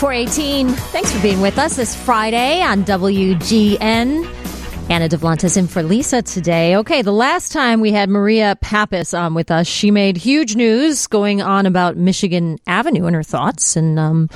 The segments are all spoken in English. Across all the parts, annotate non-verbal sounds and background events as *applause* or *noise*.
418. Thanks for being with us this Friday on WGN. Anna Davlantes in for Lisa today. Okay, the last time we had Maria Pappas on with us, she made huge news going on about Michigan Avenue and her thoughts. And um,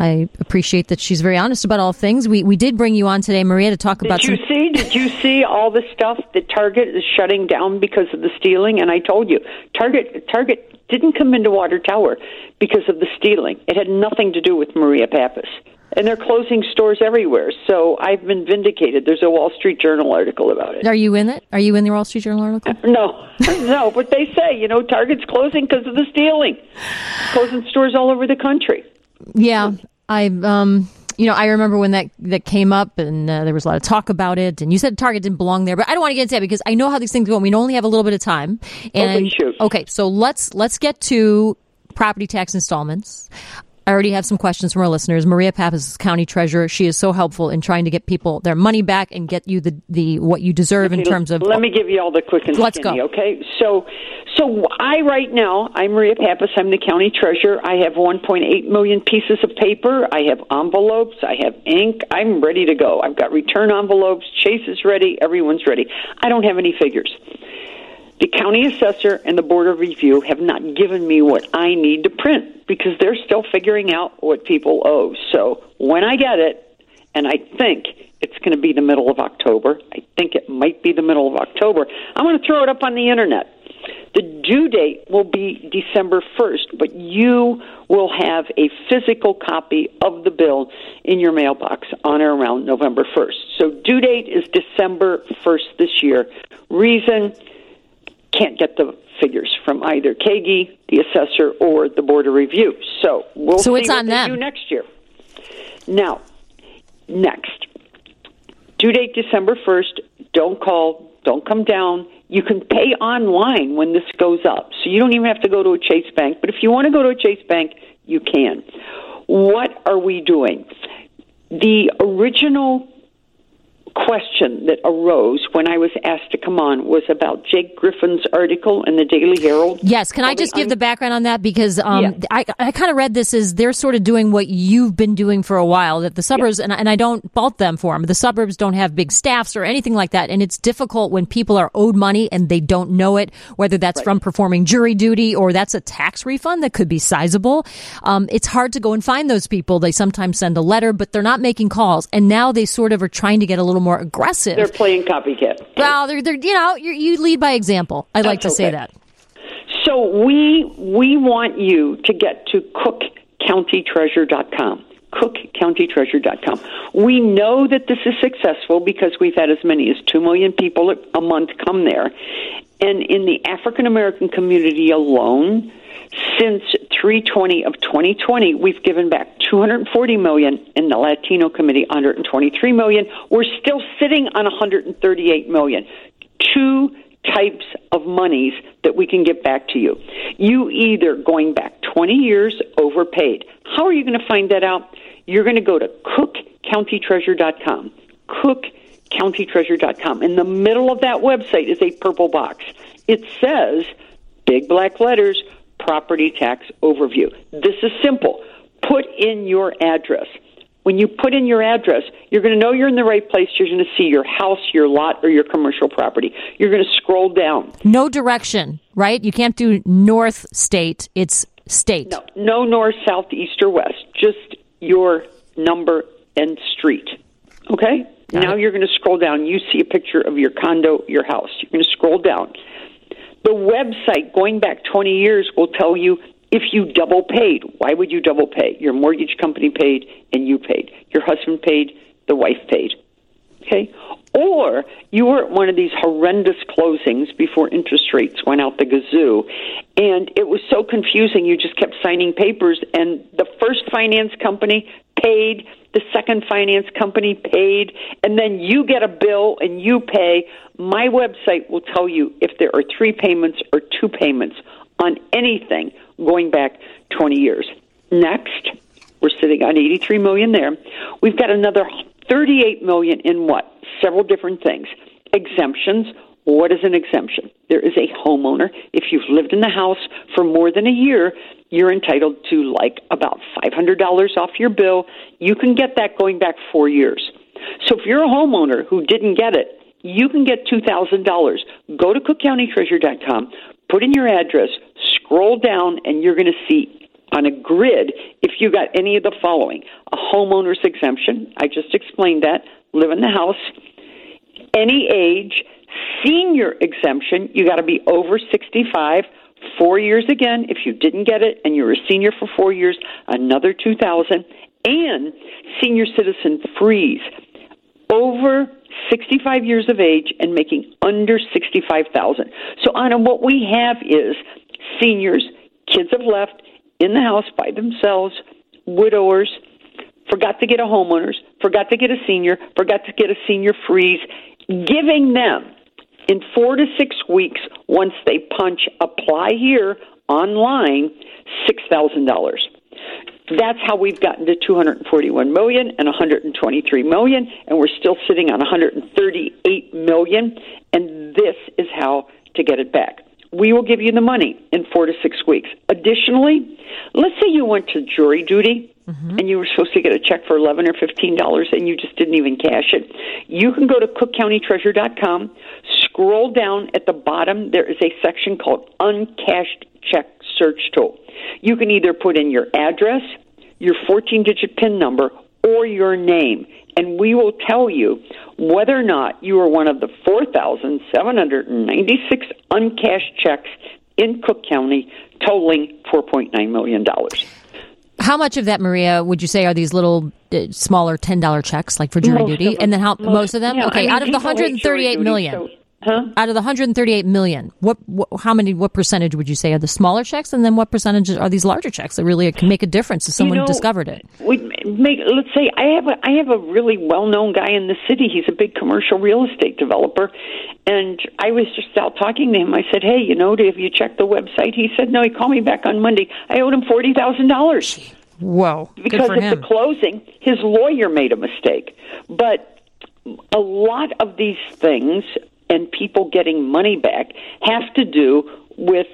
I appreciate that she's very honest about all things. We we did bring you on today, Maria, to talk Did about. you some- see? Did you see all the stuff that Target is shutting down because of the stealing? And I told you, Target Target didn't come into Water Tower because of the stealing. It had nothing to do with Maria Pappas. And they're closing stores everywhere. So I've been vindicated. There's a Wall Street Journal article about it. Are you in it? Are you in the Wall Street Journal article? *laughs* No, *laughs* no, but they say, you know, Target's closing because of the stealing. Closing stores all over the country. Yeah, I um you know, I remember when that that came up and uh, there was a lot of talk about it and you said Target didn't belong there, but I don't want to get into that because I know how these things go and we only have a little bit of time. And Okay, shoot. okay, so let's let's get to property tax installments. I already have some questions from our listeners. Maria Pappas is county treasurer. She is so helpful in trying to get people their money back and get you the, the what you deserve in terms of Let me give you all the quick and Let's skinny, go. okay? So, so I right now, I'm Maria Pappas. I'm the county treasurer. I have 1.8 million pieces of paper. I have envelopes. I have ink. I'm ready to go. I've got return envelopes. Chase is ready. Everyone's ready. I don't have any figures. The county assessor and the board of review have not given me what I need to print because they're still figuring out what people owe. So when I get it, and I think it's going to be the middle of October, I think it might be the middle of October, I'm going to throw it up on the internet. The due date will be December 1st, but you will have a physical copy of the bill in your mailbox on or around November 1st. So due date is December 1st this year. Reason can't get the figures from either Kaegi, the assessor, or the board of review. So we'll So see it's what on them. do next year. Now, next due date December first. Don't call. Don't come down. You can pay online when this goes up, so you don't even have to go to a Chase Bank. But if you want to go to a Chase Bank, you can. What are we doing? The original question that arose when I was asked to come on was about Jake Griffin's article in the Daily Herald. Yes, can I just give un- the background on that because um. I I kind of read this as they're sort of doing what you've been doing for a while. That the suburbs and, and I don't fault them for them. The suburbs don't have big staffs or anything like that, and it's difficult when people are owed money and they don't know it, whether that's from performing jury duty or that's a tax refund that could be sizable. Um, it's hard to go and find those people. They sometimes send a letter, but they're not making calls, and now they sort of are trying to get a little more aggressive. They're playing copycat. well, they're, they're you know you you lead by example. I like to That's say that. So we we want you to get to cookcountytreasurer.com. cookcountytreasurer.com. We know that this is successful because we've had as many as 2 million people a month come there. And in the African American community alone, since 320 of 2020, we've given back 240 million in the Latino committee, 123 million. We're still sitting on 138 million. Two types of monies that we can get back to you. You either going back 20 years overpaid. How are you going to find that out? You're going to go to cookcountytreasurer.com. Cookcountytreasurer.com. In the middle of that website is a purple box. It says big black letters property tax overview. This is simple. Put in your address. When you put in your address, you're going to know you're in the right place. You're going to see your house, your lot, or your commercial property. You're going to scroll down. No direction, right? You can't do north state. It's state. No, no north, south, east, or west. Just your number and street. Okay? Now you're going to scroll down. You see a picture of your condo, your house. You're going to scroll down. The website, going back 20 years, will tell you if you double paid. Why would you double pay? Your mortgage company paid and you paid. Your husband paid, the wife paid. Okay? Or you were at one of these horrendous closings before interest rates went out the gazoo, and it was so confusing. You just kept signing papers, and the first finance company paid, the second finance company paid, and then you get a bill and you pay. My website will tell you if there are three payments or two payments on anything going back 20 years. Next, we're sitting on 83 million there. We've got another 38 million in what? Several different things. Exemptions. What is an exemption? There is a homeowner. If you've lived in the house for more than a year, you're entitled to like about $500 off your bill. You can get that going back four years. So if you're a homeowner who didn't get it, you can get $2,000. Go to cookcountytreasurer.com, put in your address, scroll down, and you're going to see on a grid if you got any of the following a homeowner's exemption. I just explained that. Live in the house. Any age. Senior exemption. You got to be over 65. Four years again. If you didn't get it and you're a senior for four years, another 2000 And senior citizen freeze. Over 65 years of age and making under 65,000. So Anna, what we have is seniors, kids have left in the house by themselves, widowers, forgot to get a homeowners, forgot to get a senior, forgot to get a senior freeze, giving them in 4 to 6 weeks once they punch apply here online $6,000. That's how we've gotten to 241 million and 123 million, and we're still sitting on 138 million. And this is how to get it back. We will give you the money in four to six weeks. Additionally, let's say you went to jury duty mm-hmm. and you were supposed to get a check for eleven or fifteen dollars and you just didn't even cash it. You can go to cookcountytreasurer.com, scroll down at the bottom. There is a section called uncashed check search tool. You can either put in your address, your 14 digit PIN number, or your name, and we will tell you whether or not you are one of the 4,796 uncashed checks in Cook County totaling $4.9 million. How much of that, Maria, would you say are these little uh, smaller $10 checks like for jury most duty? And then how most, most of them? Yeah, okay, I mean, out of the 138 million. so Huh? Out of the 138 million, what, what, how many, what percentage would you say are the smaller checks, and then what percentage are these larger checks that really can make a difference if someone you know, discovered it? We make, let's say I have a, I have a really well known guy in the city. He's a big commercial real estate developer, and I was just out talking to him. I said, "Hey, you know, have you checked the website?" He said, "No." He called me back on Monday. I owed him forty thousand dollars. Whoa! Because of him. the closing, his lawyer made a mistake, but a lot of these things and people getting money back have to do with,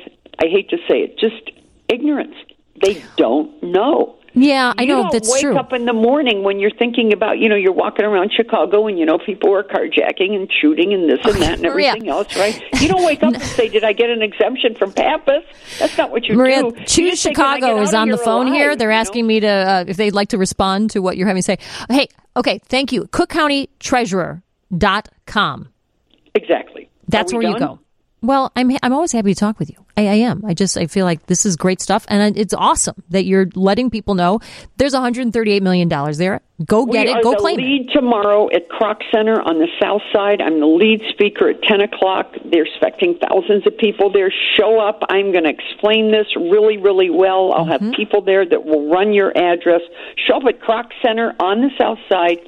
I hate to say it, just ignorance. They don't know. Yeah, I you know don't that's wake true. up in the morning when you're thinking about, you know, you're walking around Chicago and you know people are carjacking and shooting and this and that and Maria. everything else, right? *laughs* You don't wake up and say, "Did I get an exemption from Pappas?" That's not what you Maria, do. Choose You say, "Can I get Chicago is on the phone here. They're You know? asking me to uh, if they'd like to respond to what you're having to say. Hey, okay, thank you. Cook County Treasurer dot com. Exactly. That's where you go. Well, I'm I'm always happy to talk with you. I, I am. I just I feel like this is great stuff, and it's awesome that you're letting people know there's 138 million dollars there. Go get we it. Go claim it. tomorrow at Kroc Center on the south side. I'm the lead speaker at 10 o'clock. They're expecting thousands of people there. Show up. I'm going to explain this really, really well. I'll Mm-hmm. have people there that will run your address. Show up at Kroc Center on the south side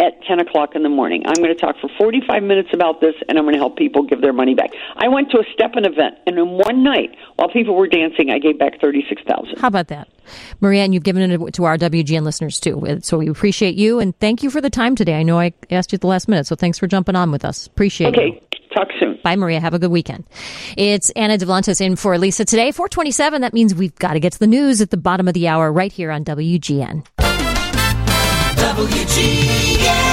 at 10 o'clock in the morning. I'm going to talk for 45 minutes about this, and I'm going to help people give their money back. I went to a step-in event, and in one night, while people were dancing, I gave back 36000 How about that, Maria? And you've given it to our WGN listeners too. So we appreciate you and thank you for the time today. I know I asked you at the last minute, so thanks for jumping on with us. Appreciate you. Okay, talk soon. Bye, Maria. Have a good weekend. It's Anna Davlantes in for Lisa today. 427. That means we've got to get to the news at the bottom of the hour right here on WGN. WGN.